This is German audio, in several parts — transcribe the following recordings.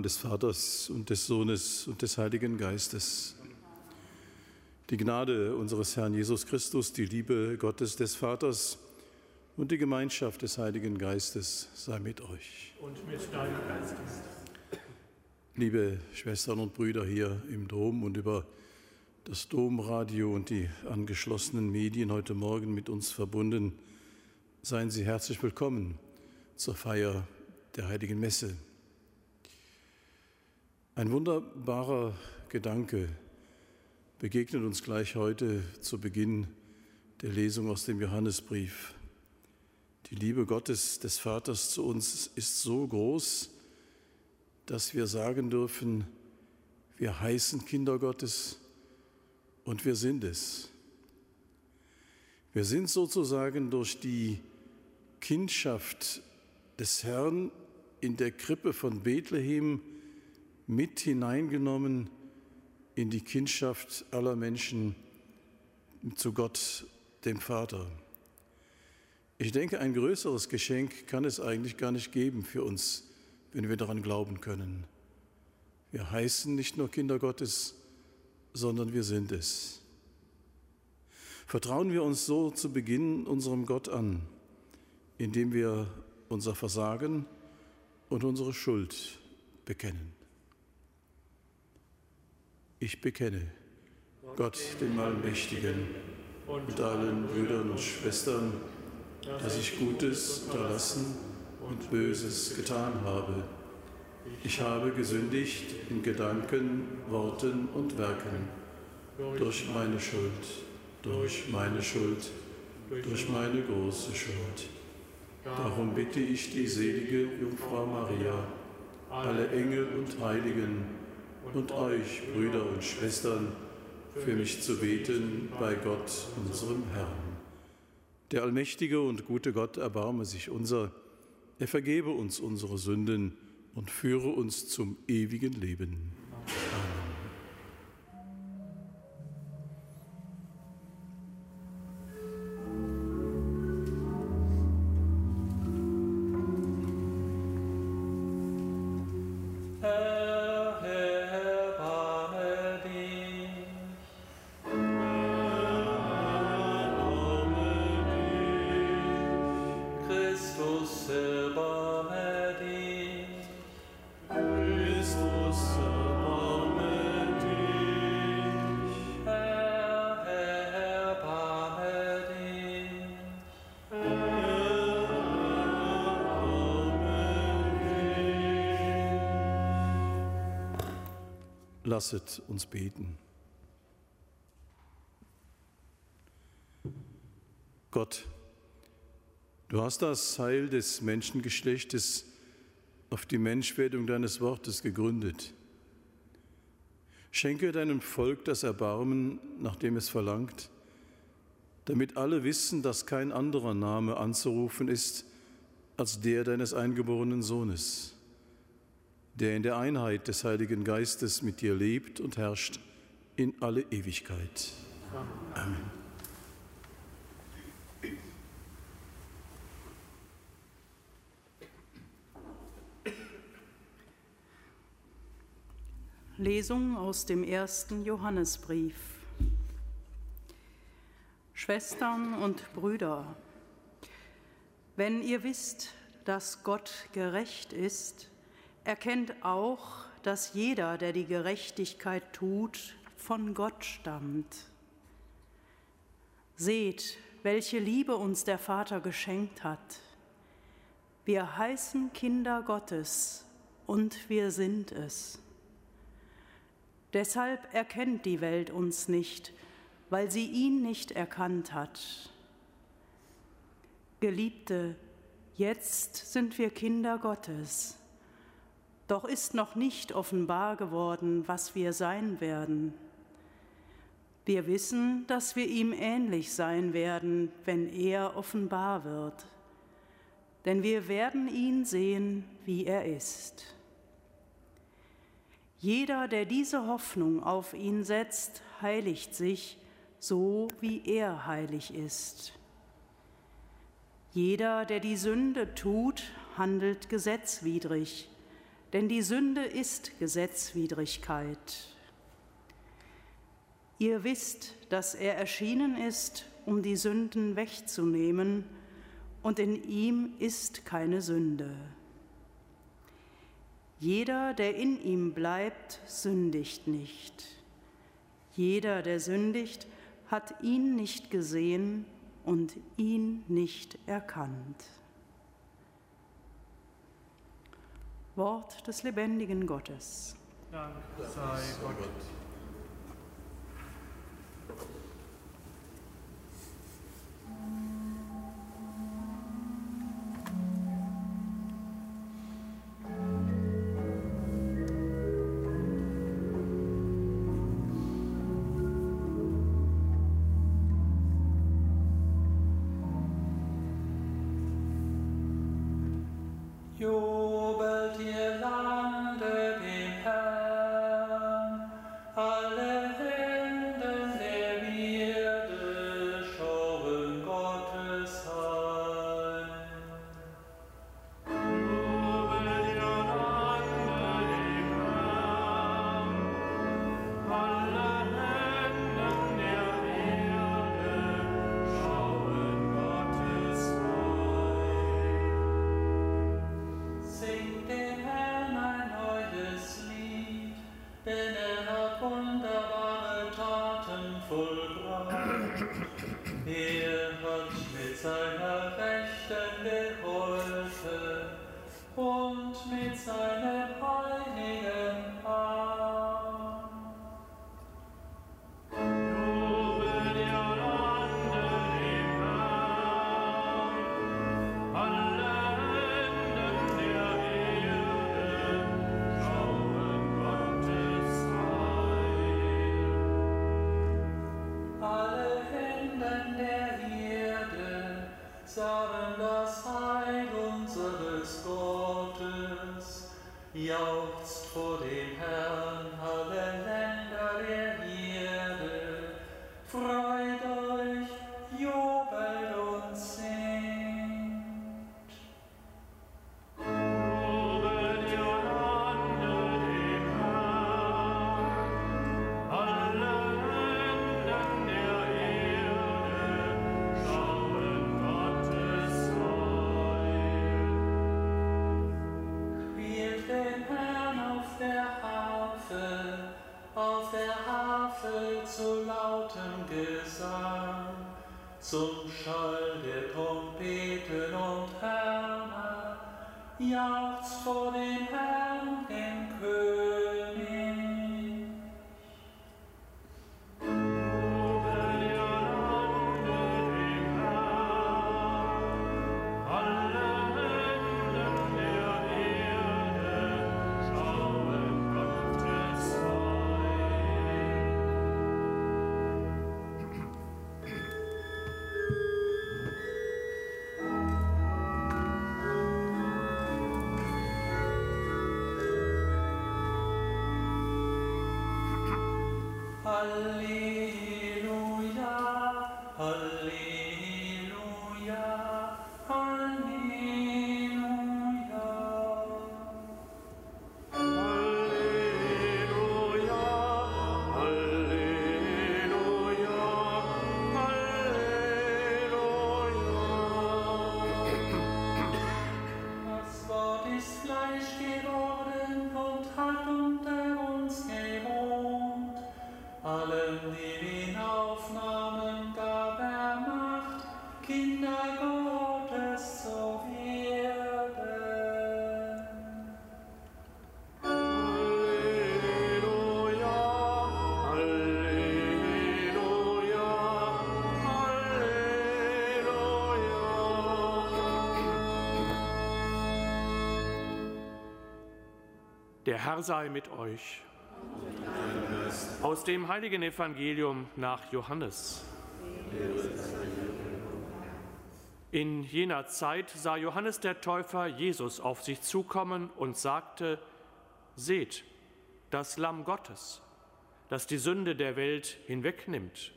Namen des Vaters und des Sohnes und des Heiligen Geistes. Die Gnade unseres Herrn Jesus Christus, die Liebe Gottes des Vaters und die Gemeinschaft des Heiligen Geistes sei mit euch. Und mit deinem Geist. Liebe Schwestern und Brüder hier im Dom und über das Domradio und die angeschlossenen Medien heute Morgen mit uns verbunden, seien Sie herzlich willkommen zur Feier der Heiligen Messe. Ein wunderbarer Gedanke begegnet uns gleich heute zu Beginn der Lesung aus dem Johannesbrief. Die Liebe Gottes des Vaters zu uns ist so groß, dass wir sagen dürfen, wir heißen Kinder Gottes und wir sind es. Wir sind sozusagen durch die Kindschaft des Herrn in der Krippe von Bethlehem mit hineingenommen in die Kindschaft aller Menschen zu Gott, dem Vater. Ich denke, ein größeres Geschenk kann es eigentlich gar nicht geben für uns, wenn wir daran glauben können. Wir heißen nicht nur Kinder Gottes, sondern wir sind es. Vertrauen wir uns so zu Beginn unserem Gott an, indem wir unser Versagen und unsere Schuld bekennen. Ich bekenne Gott, dem Allmächtigen, und allen Brüdern und Schwestern, dass ich Gutes unterlassen und Böses getan habe. Ich habe gesündigt in Gedanken, Worten und Werken, durch meine Schuld, durch meine Schuld, durch meine große Schuld. Darum bitte ich die selige Jungfrau Maria, alle Engel und Heiligen, und euch, Brüder und Schwestern, für mich zu beten bei Gott, unserem Herrn. Der allmächtige und gute Gott erbarme sich unser, er vergebe uns unsere Sünden und führe uns zum ewigen Leben. Lasset uns beten. Gott, du hast das Heil des Menschengeschlechtes auf die Menschwerdung deines Wortes gegründet. Schenke deinem Volk das Erbarmen, nach dem es verlangt, damit alle wissen, dass kein anderer Name anzurufen ist als der deines eingeborenen Sohnes der in der Einheit des Heiligen Geistes mit dir lebt und herrscht in alle Ewigkeit. Amen. Lesung aus dem ersten Johannesbrief. Schwestern und Brüder, wenn ihr wisst, dass Gott gerecht ist, erkennt auch, dass jeder, der die Gerechtigkeit tut, von Gott stammt. Seht, welche Liebe uns der Vater geschenkt hat. Wir heißen Kinder Gottes und wir sind es. Deshalb erkennt die Welt uns nicht, weil sie ihn nicht erkannt hat. Geliebte, jetzt sind wir Kinder Gottes doch ist noch nicht offenbar geworden, was wir sein werden. Wir wissen, dass wir ihm ähnlich sein werden, wenn er offenbar wird. Denn wir werden ihn sehen, wie er ist. Jeder, der diese Hoffnung auf ihn setzt, heiligt sich, so wie er heilig ist. Jeder, der die Sünde tut, handelt gesetzwidrig denn die Sünde ist Gesetzwidrigkeit. Ihr wisst, dass er erschienen ist, um die Sünden wegzunehmen, und in ihm ist keine Sünde. Jeder, der in ihm bleibt, sündigt nicht. Jeder, der sündigt, hat ihn nicht gesehen und ihn nicht erkannt. Wort des lebendigen Gottes. Dank sei Gott. jauchzt vor dem Herrn. Hallelujah. Der Herr sei mit euch. Aus dem heiligen Evangelium nach Johannes. In jener Zeit sah Johannes der Täufer Jesus auf sich zukommen und sagte, Seht, das Lamm Gottes, das die Sünde der Welt hinwegnimmt.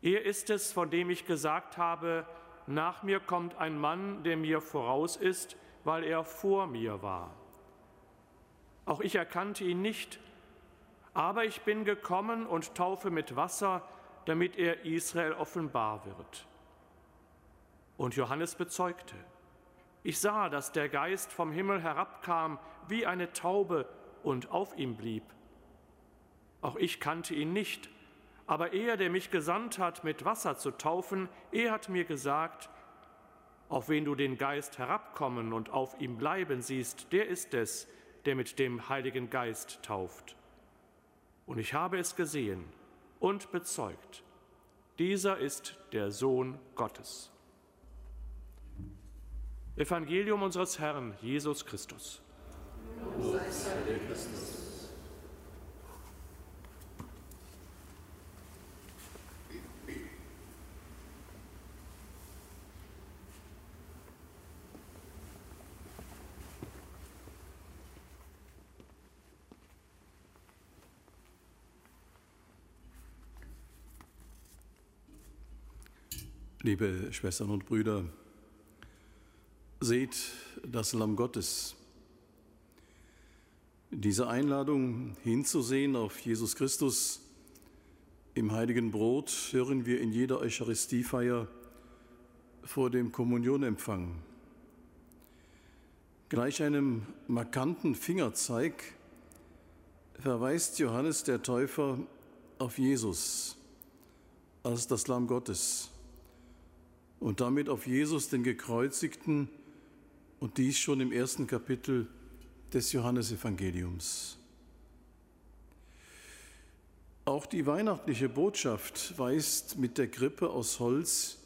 Er ist es, von dem ich gesagt habe, nach mir kommt ein Mann, der mir voraus ist, weil er vor mir war Auch ich erkannte ihn nicht, aber ich bin gekommen und taufe mit Wasser, damit er Israel offenbar wird. Und Johannes bezeugte, ich sah, dass der Geist vom Himmel herabkam wie eine Taube und auf ihm blieb. Auch ich kannte ihn nicht, aber er, der mich gesandt hat, mit Wasser zu taufen, er hat mir gesagt, auf wen du den Geist herabkommen und auf ihm bleiben siehst, der ist es, der mit dem Heiligen Geist tauft. Und ich habe es gesehen und bezeugt, dieser ist der Sohn Gottes. Evangelium unseres Herrn Jesus Christus. Christus. Liebe Schwestern und Brüder, seht das Lamm Gottes. Diese Einladung hinzusehen auf Jesus Christus im heiligen Brot hören wir in jeder Eucharistiefeier vor dem Kommunionempfang. Gleich einem markanten Fingerzeig verweist Johannes der Täufer auf Jesus als das Lamm Gottes und damit auf Jesus, den Gekreuzigten, und dies schon im ersten Kapitel des Johannesevangeliums. Auch die weihnachtliche Botschaft weist mit der Krippe aus Holz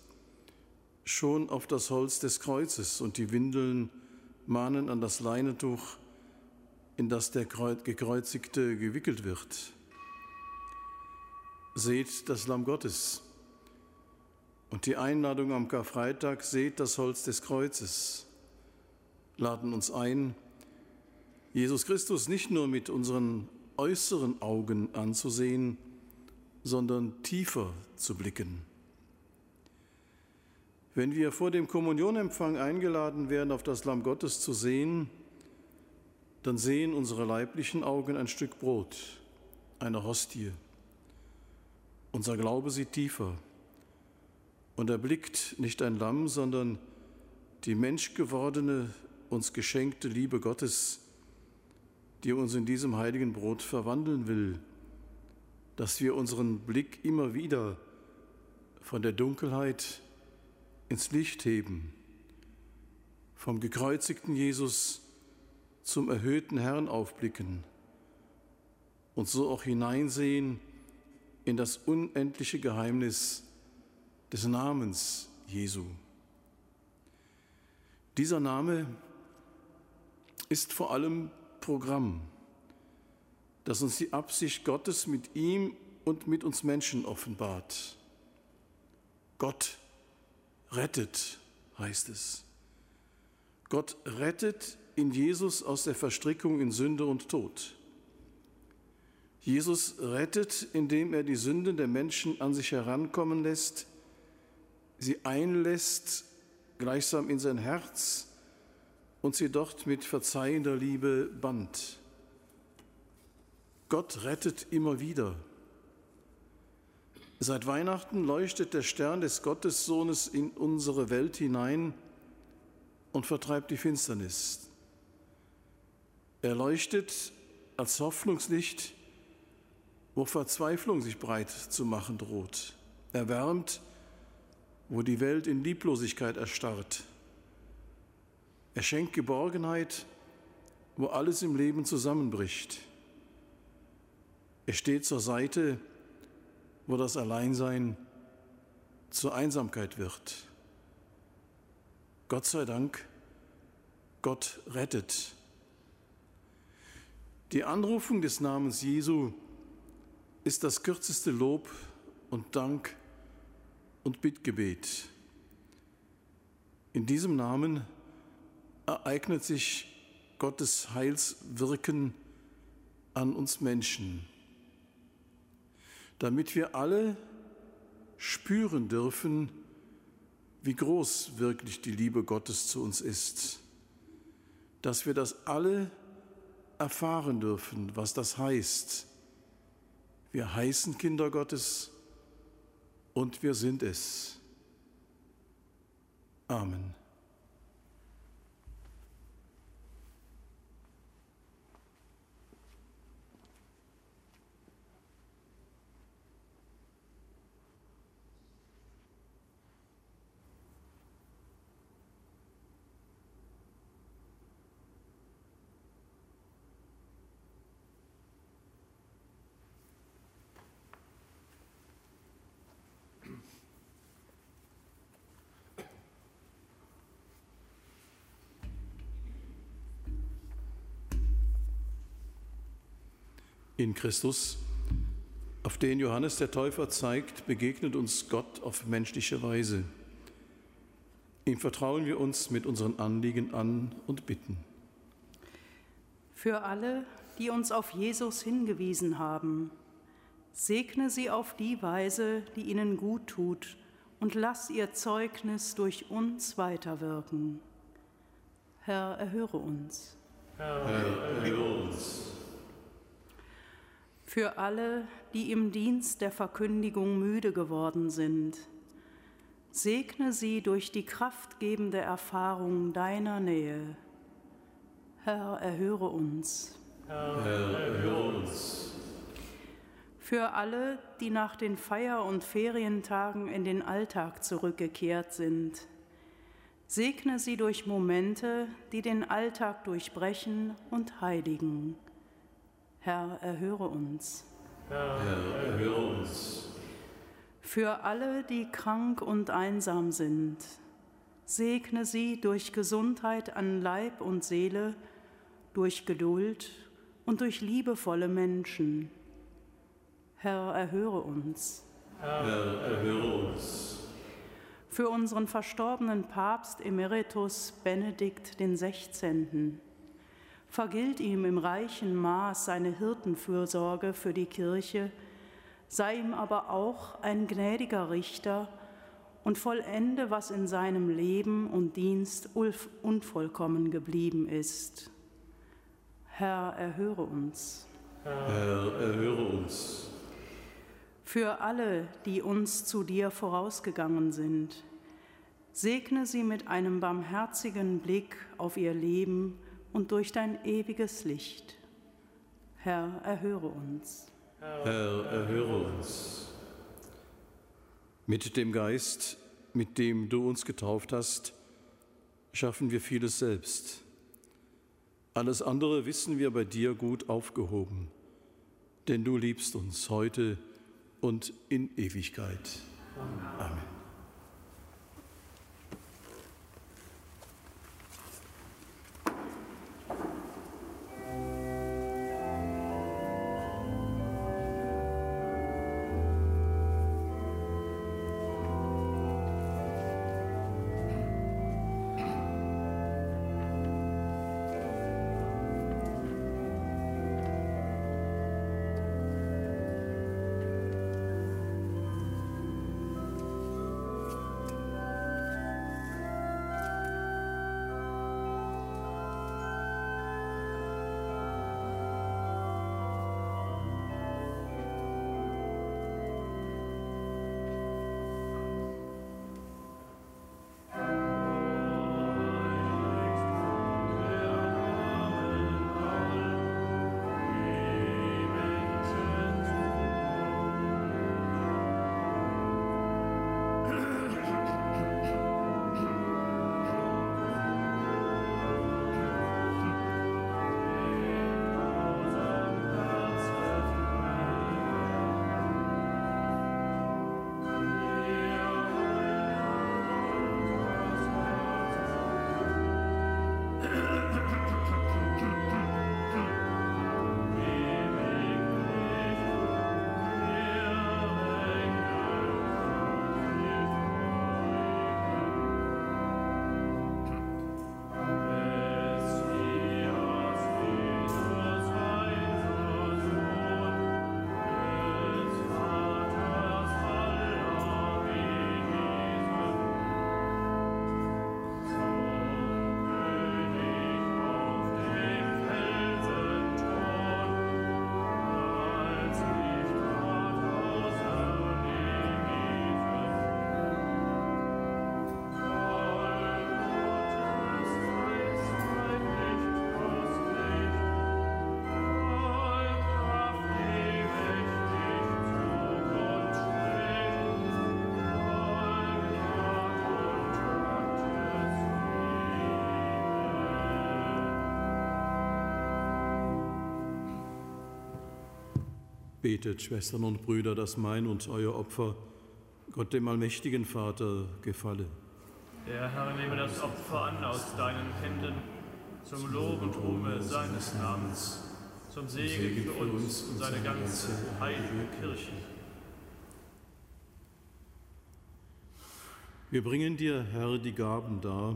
schon auf das Holz des Kreuzes und die Windeln mahnen an das Leinentuch, in das der Gekreuzigte gewickelt wird. Seht das Lamm Gottes, und die Einladung am Karfreitag, seht das Holz des Kreuzes, laden uns ein, Jesus Christus nicht nur mit unseren äußeren Augen anzusehen, sondern tiefer zu blicken. Wenn wir vor dem Kommunionempfang eingeladen werden, auf das Lamm Gottes zu sehen, dann sehen unsere leiblichen Augen ein Stück Brot, eine Hostie. Unser Glaube sieht tiefer und erblickt nicht ein Lamm, sondern die menschgewordene, uns geschenkte Liebe Gottes, die uns in diesem heiligen Brot verwandeln will, dass wir unseren Blick immer wieder von der Dunkelheit ins Licht heben, vom gekreuzigten Jesus zum erhöhten Herrn aufblicken und so auch hineinsehen in das unendliche Geheimnis des Namens Jesu. Dieser Name ist vor allem Programm, das uns die Absicht Gottes mit ihm und mit uns Menschen offenbart. Gott rettet, heißt es. Gott rettet in Jesus aus der Verstrickung in Sünde und Tod. Jesus rettet, indem er die Sünden der Menschen an sich herankommen lässt sie einlässt, gleichsam in sein Herz und sie dort mit verzeihender Liebe band. Gott rettet immer wieder. Seit Weihnachten leuchtet der Stern des Gottessohnes in unsere Welt hinein und vertreibt die Finsternis. Er leuchtet als Hoffnungslicht, wo Verzweiflung sich breit zu machen droht. Er wärmt wo die Welt in Lieblosigkeit erstarrt. Er schenkt Geborgenheit, wo alles im Leben zusammenbricht. Er steht zur Seite, wo das Alleinsein zur Einsamkeit wird. Gott sei Dank, Gott rettet. Die Anrufung des Namens Jesu ist das kürzeste Lob und Dank und Bittgebet. In diesem Namen ereignet sich Gottes Heilswirken an uns Menschen, damit wir alle spüren dürfen, wie groß wirklich die Liebe Gottes zu uns ist, dass wir das alle erfahren dürfen, was das heißt. Wir heißen Kinder Gottes und wir sind es. Amen. In Christus, auf den Johannes der Täufer zeigt, begegnet uns Gott auf menschliche Weise. Ihm vertrauen wir uns mit unseren Anliegen an und bitten. Für alle, die uns auf Jesus hingewiesen haben, segne sie auf die Weise, die ihnen gut tut, und lass ihr Zeugnis durch uns weiterwirken. Herr, erhöre uns. Herr, erhöre uns für alle, die im Dienst der Verkündigung müde geworden sind. Segne sie durch die kraftgebende Erfahrung deiner Nähe. Herr, erhöre uns. Herr, erhöre uns. Für alle, die nach den Feier- und Ferientagen in den Alltag zurückgekehrt sind. Segne sie durch Momente, die den Alltag durchbrechen und heiligen. Herr, erhöre uns. Herr, erhöre uns. Für alle, die krank und einsam sind, segne sie durch Gesundheit an Leib und Seele, durch Geduld und durch liebevolle Menschen. Herr, erhöre uns. Herr, erhöre uns. Für unseren verstorbenen Papst Emeritus Benedikt XVI vergilt ihm im reichen Maß seine Hirtenfürsorge für die Kirche, sei ihm aber auch ein gnädiger Richter und vollende, was in seinem Leben und Dienst unvollkommen geblieben ist. Herr, erhöre uns. Herr, erhöre uns. Für alle, die uns zu dir vorausgegangen sind, segne sie mit einem barmherzigen Blick auf ihr Leben und durch dein ewiges Licht. Herr, erhöre uns. Herr, erhöre uns. Mit dem Geist, mit dem du uns getauft hast, schaffen wir vieles selbst. Alles andere wissen wir bei dir gut aufgehoben, denn du liebst uns heute und in Ewigkeit. Amen. Betet, Schwestern und Brüder, dass mein und euer Opfer Gott dem allmächtigen Vater gefalle. Der Herr nehme das Opfer an aus deinen Händen zum Lob und Ruhme seines Namens, zum Segen für uns und seine ganze heilige Kirche. Wir bringen dir, Herr, die Gaben dar,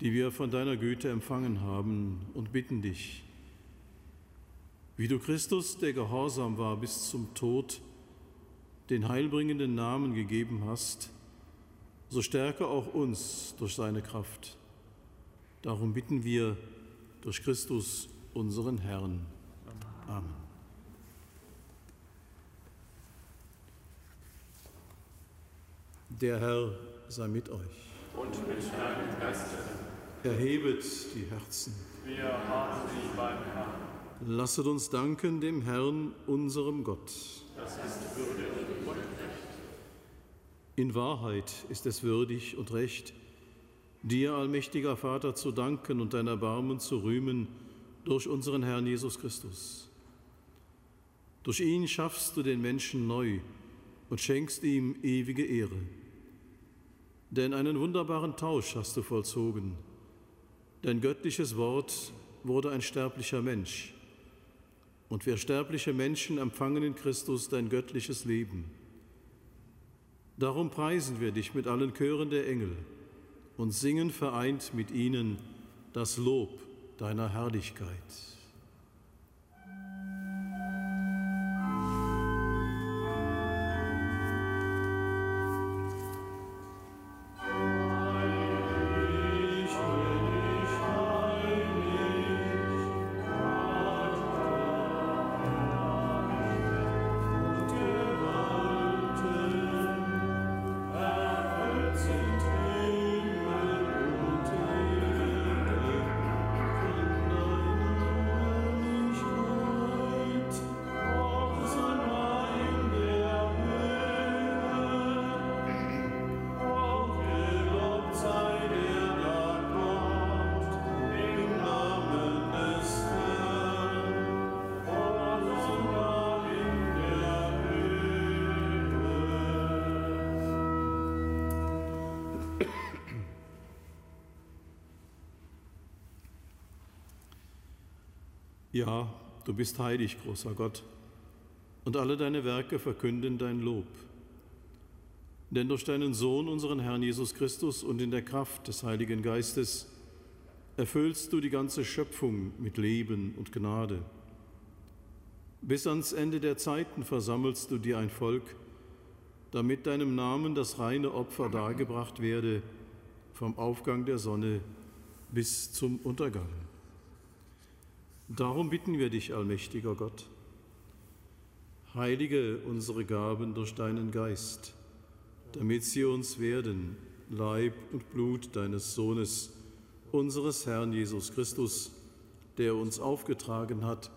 die wir von deiner Güte empfangen haben, und bitten dich, wie du Christus, der gehorsam war bis zum Tod, den heilbringenden Namen gegeben hast, so stärke auch uns durch seine Kraft. Darum bitten wir durch Christus, unseren Herrn. Amen. Der Herr sei mit euch. Und mit deinem Geiste. Erhebet die Herzen. Wir haben dich beim Herrn. Lasset uns danken dem Herrn, unserem Gott. Das ist würdig und recht. In Wahrheit ist es würdig und recht, dir, allmächtiger Vater, zu danken und dein Erbarmen zu rühmen durch unseren Herrn Jesus Christus. Durch ihn schaffst du den Menschen neu und schenkst ihm ewige Ehre. Denn einen wunderbaren Tausch hast du vollzogen. Dein göttliches Wort wurde ein sterblicher Mensch. Und wir sterbliche Menschen empfangen in Christus dein göttliches Leben. Darum preisen wir dich mit allen Chören der Engel und singen vereint mit ihnen das Lob deiner Herrlichkeit. Ja, du bist heilig, großer Gott, und alle deine Werke verkünden dein Lob. Denn durch deinen Sohn, unseren Herrn Jesus Christus, und in der Kraft des Heiligen Geistes erfüllst du die ganze Schöpfung mit Leben und Gnade. Bis ans Ende der Zeiten versammelst du dir ein Volk, damit deinem Namen das reine Opfer dargebracht werde, vom Aufgang der Sonne bis zum Untergang. Darum bitten wir dich, allmächtiger Gott, heilige unsere Gaben durch deinen Geist, damit sie uns werden, Leib und Blut deines Sohnes, unseres Herrn Jesus Christus, der uns aufgetragen hat,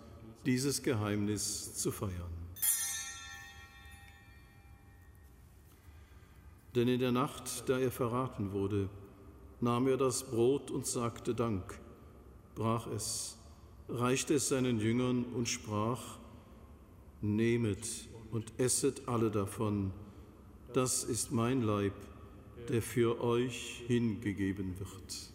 dieses Geheimnis zu feiern. Denn in der Nacht, da er verraten wurde, nahm er das Brot und sagte Dank, brach es reichte es seinen Jüngern und sprach, Nehmet und esset alle davon, das ist mein Leib, der für euch hingegeben wird.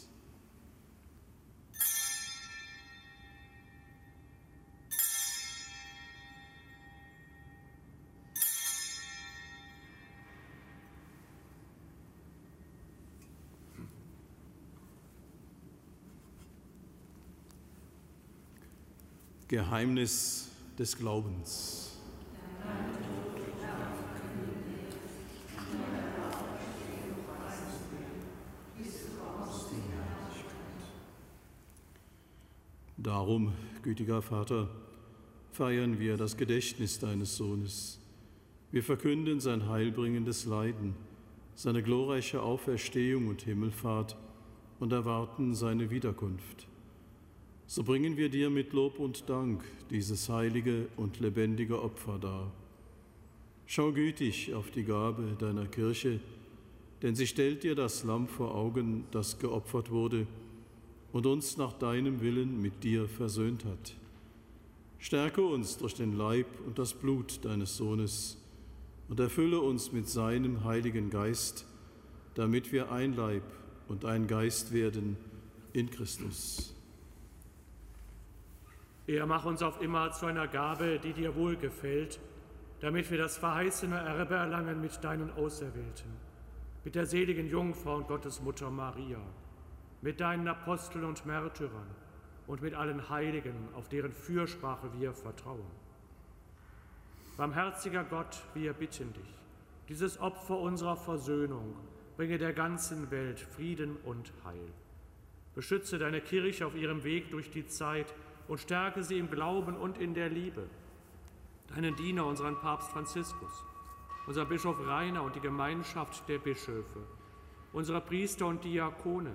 Geheimnis des Glaubens. Darum, gütiger Vater, feiern wir das Gedächtnis deines Sohnes. Wir verkünden sein heilbringendes Leiden, seine glorreiche Auferstehung und Himmelfahrt und erwarten seine Wiederkunft. So bringen wir dir mit Lob und Dank dieses heilige und lebendige Opfer dar. Schau gütig auf die Gabe deiner Kirche, denn sie stellt dir das Lamm vor Augen, das geopfert wurde und uns nach deinem Willen mit dir versöhnt hat. Stärke uns durch den Leib und das Blut deines Sohnes und erfülle uns mit seinem Heiligen Geist, damit wir ein Leib und ein Geist werden in Christus. Er mach uns auf immer zu einer Gabe, die dir wohlgefällt, damit wir das verheißene Erbe erlangen mit deinen Auserwählten, mit der seligen Jungfrau und Gottesmutter Maria mit deinen Aposteln und Märtyrern und mit allen Heiligen, auf deren Fürsprache wir vertrauen. Barmherziger Gott, wir bitten dich, dieses Opfer unserer Versöhnung bringe der ganzen Welt Frieden und Heil. Beschütze deine Kirche auf ihrem Weg durch die Zeit und stärke sie im Glauben und in der Liebe. Deinen Diener, unseren Papst Franziskus, unser Bischof Rainer und die Gemeinschaft der Bischöfe, unsere Priester und Diakone,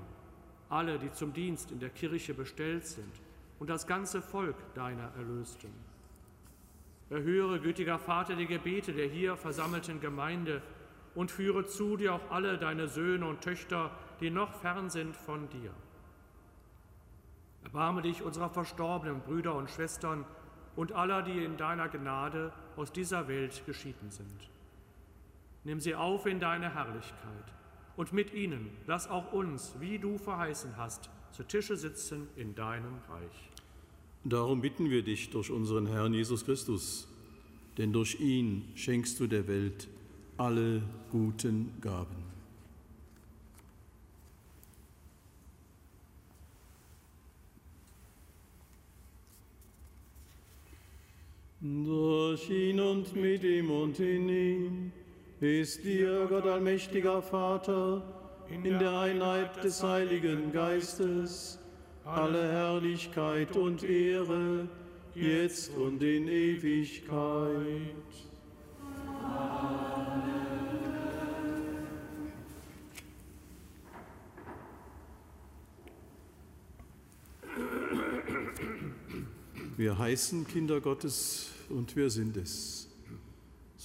alle, die zum Dienst in der Kirche bestellt sind, und das ganze Volk deiner Erlösten. Erhöre, gütiger Vater, die Gebete der hier versammelten Gemeinde und führe zu dir auch alle deine Söhne und Töchter, die noch fern sind von dir. Erbarme dich unserer verstorbenen Brüder und Schwestern und aller, die in deiner Gnade aus dieser Welt geschieden sind. Nimm sie auf in deine Herrlichkeit und mit ihnen lass auch uns, wie du verheißen hast, zu Tische sitzen in deinem Reich. Darum bitten wir dich durch unseren Herrn Jesus Christus, denn durch ihn schenkst du der Welt alle guten Gaben. Durch ihn und mit ihm und in ihm ist dir, Gott allmächtiger Vater, in der Einheit des Heiligen Geistes, alle Herrlichkeit und Ehre, jetzt und in Ewigkeit. Wir heißen Kinder Gottes und wir sind es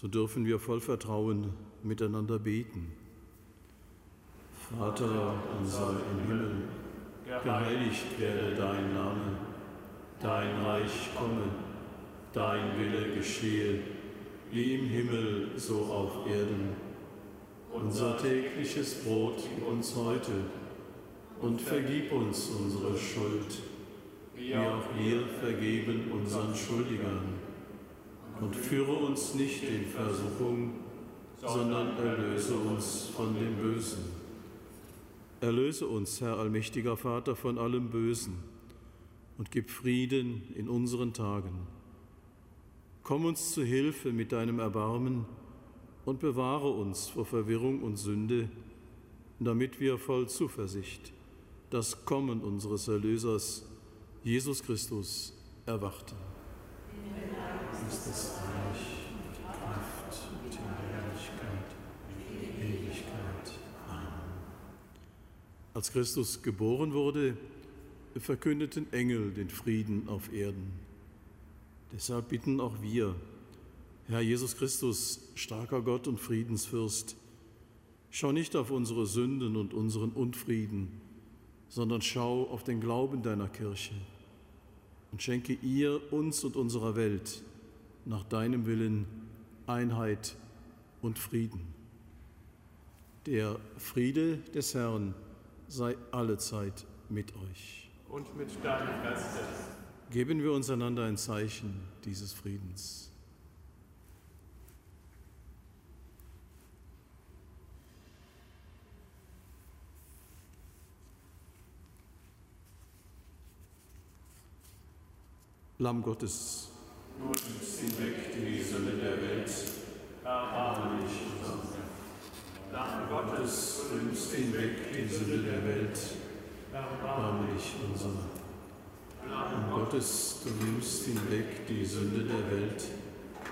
so dürfen wir voll Vertrauen miteinander beten. Vater unser im Himmel, geheiligt werde dein Name, dein Reich komme, dein Wille geschehe, wie im Himmel so auf Erden. Unser tägliches Brot gib uns heute und vergib uns unsere Schuld, wie auch wir vergeben unseren Schuldigern und führe uns nicht in Versuchung, sondern erlöse uns von dem Bösen. Erlöse uns, Herr allmächtiger Vater, von allem Bösen und gib Frieden in unseren Tagen. Komm uns zu Hilfe mit deinem Erbarmen und bewahre uns vor Verwirrung und Sünde, damit wir voll Zuversicht das Kommen unseres Erlösers, Jesus Christus, erwarten das Reich, die Kraft und die Herrlichkeit in Ewigkeit. Amen. Als Christus geboren wurde, verkündeten Engel den Frieden auf Erden. Deshalb bitten auch wir, Herr Jesus Christus, starker Gott und Friedensfürst, schau nicht auf unsere Sünden und unseren Unfrieden, sondern schau auf den Glauben deiner Kirche und schenke ihr, uns und unserer Welt nach deinem Willen Einheit und Frieden. Der Friede des Herrn sei allezeit mit euch. Und mit deinem Geiste. Geben wir uns einander ein Zeichen dieses Friedens. Lamm Gottes, Du nimmst hinweg die Sünde der Welt. Erbarme dich unser. Lamm Gottes, du nimmst hinweg die Sünde der Welt. Erbarme dich unser. Lamm Gottes, du nimmst hinweg die Sünde der Welt.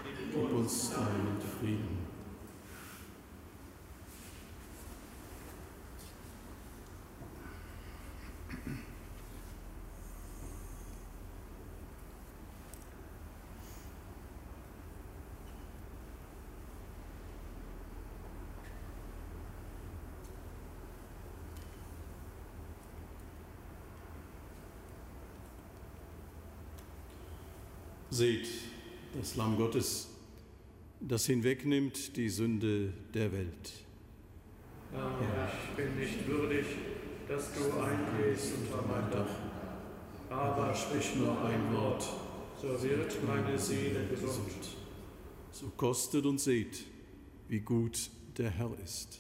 Gib uns deinen Frieden. Seht, das Lamm Gottes, das hinwegnimmt die Sünde der Welt. Herr, ich bin nicht würdig, dass du eingehst unter mein Dach, aber sprich nur ein Wort, so wird meine Seele gesund. So kostet und seht, wie gut der Herr ist.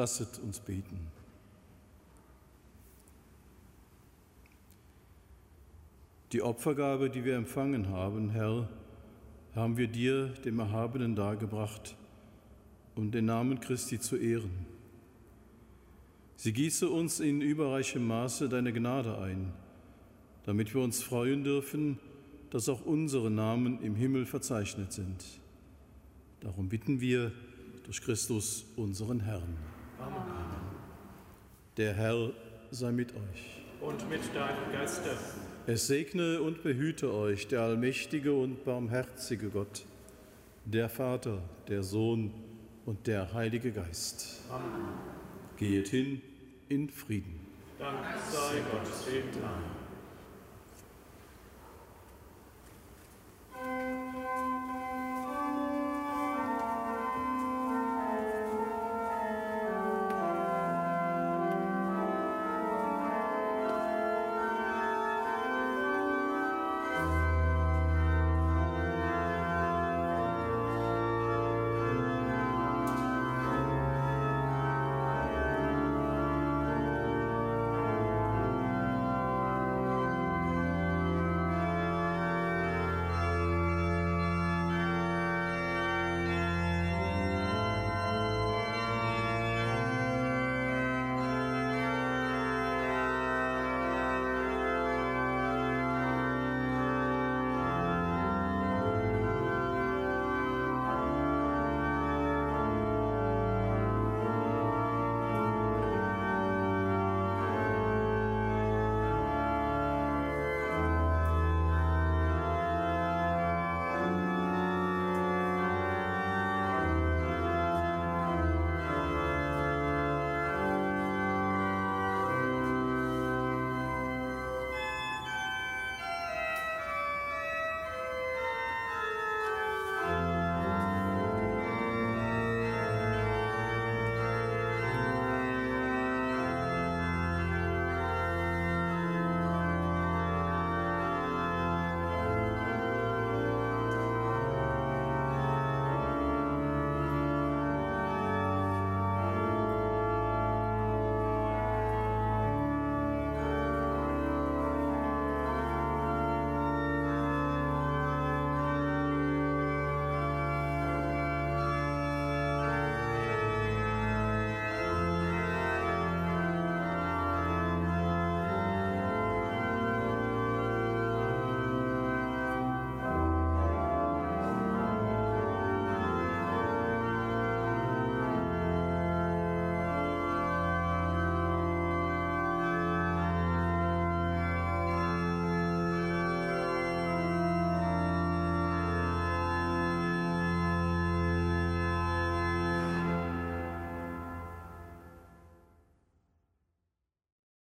Lasset uns beten. Die Opfergabe, die wir empfangen haben, Herr, haben wir dir, dem Erhabenen, dargebracht, um den Namen Christi zu ehren. Sie gieße uns in überreichem Maße deine Gnade ein, damit wir uns freuen dürfen, dass auch unsere Namen im Himmel verzeichnet sind. Darum bitten wir durch Christus, unseren Herrn. Amen. Der Herr sei mit euch. Und mit deinem Geiste. Es segne und behüte euch der allmächtige und barmherzige Gott, der Vater, der Sohn und der Heilige Geist. Amen. Geht hin in Frieden. Dank sei Gott dem Namen.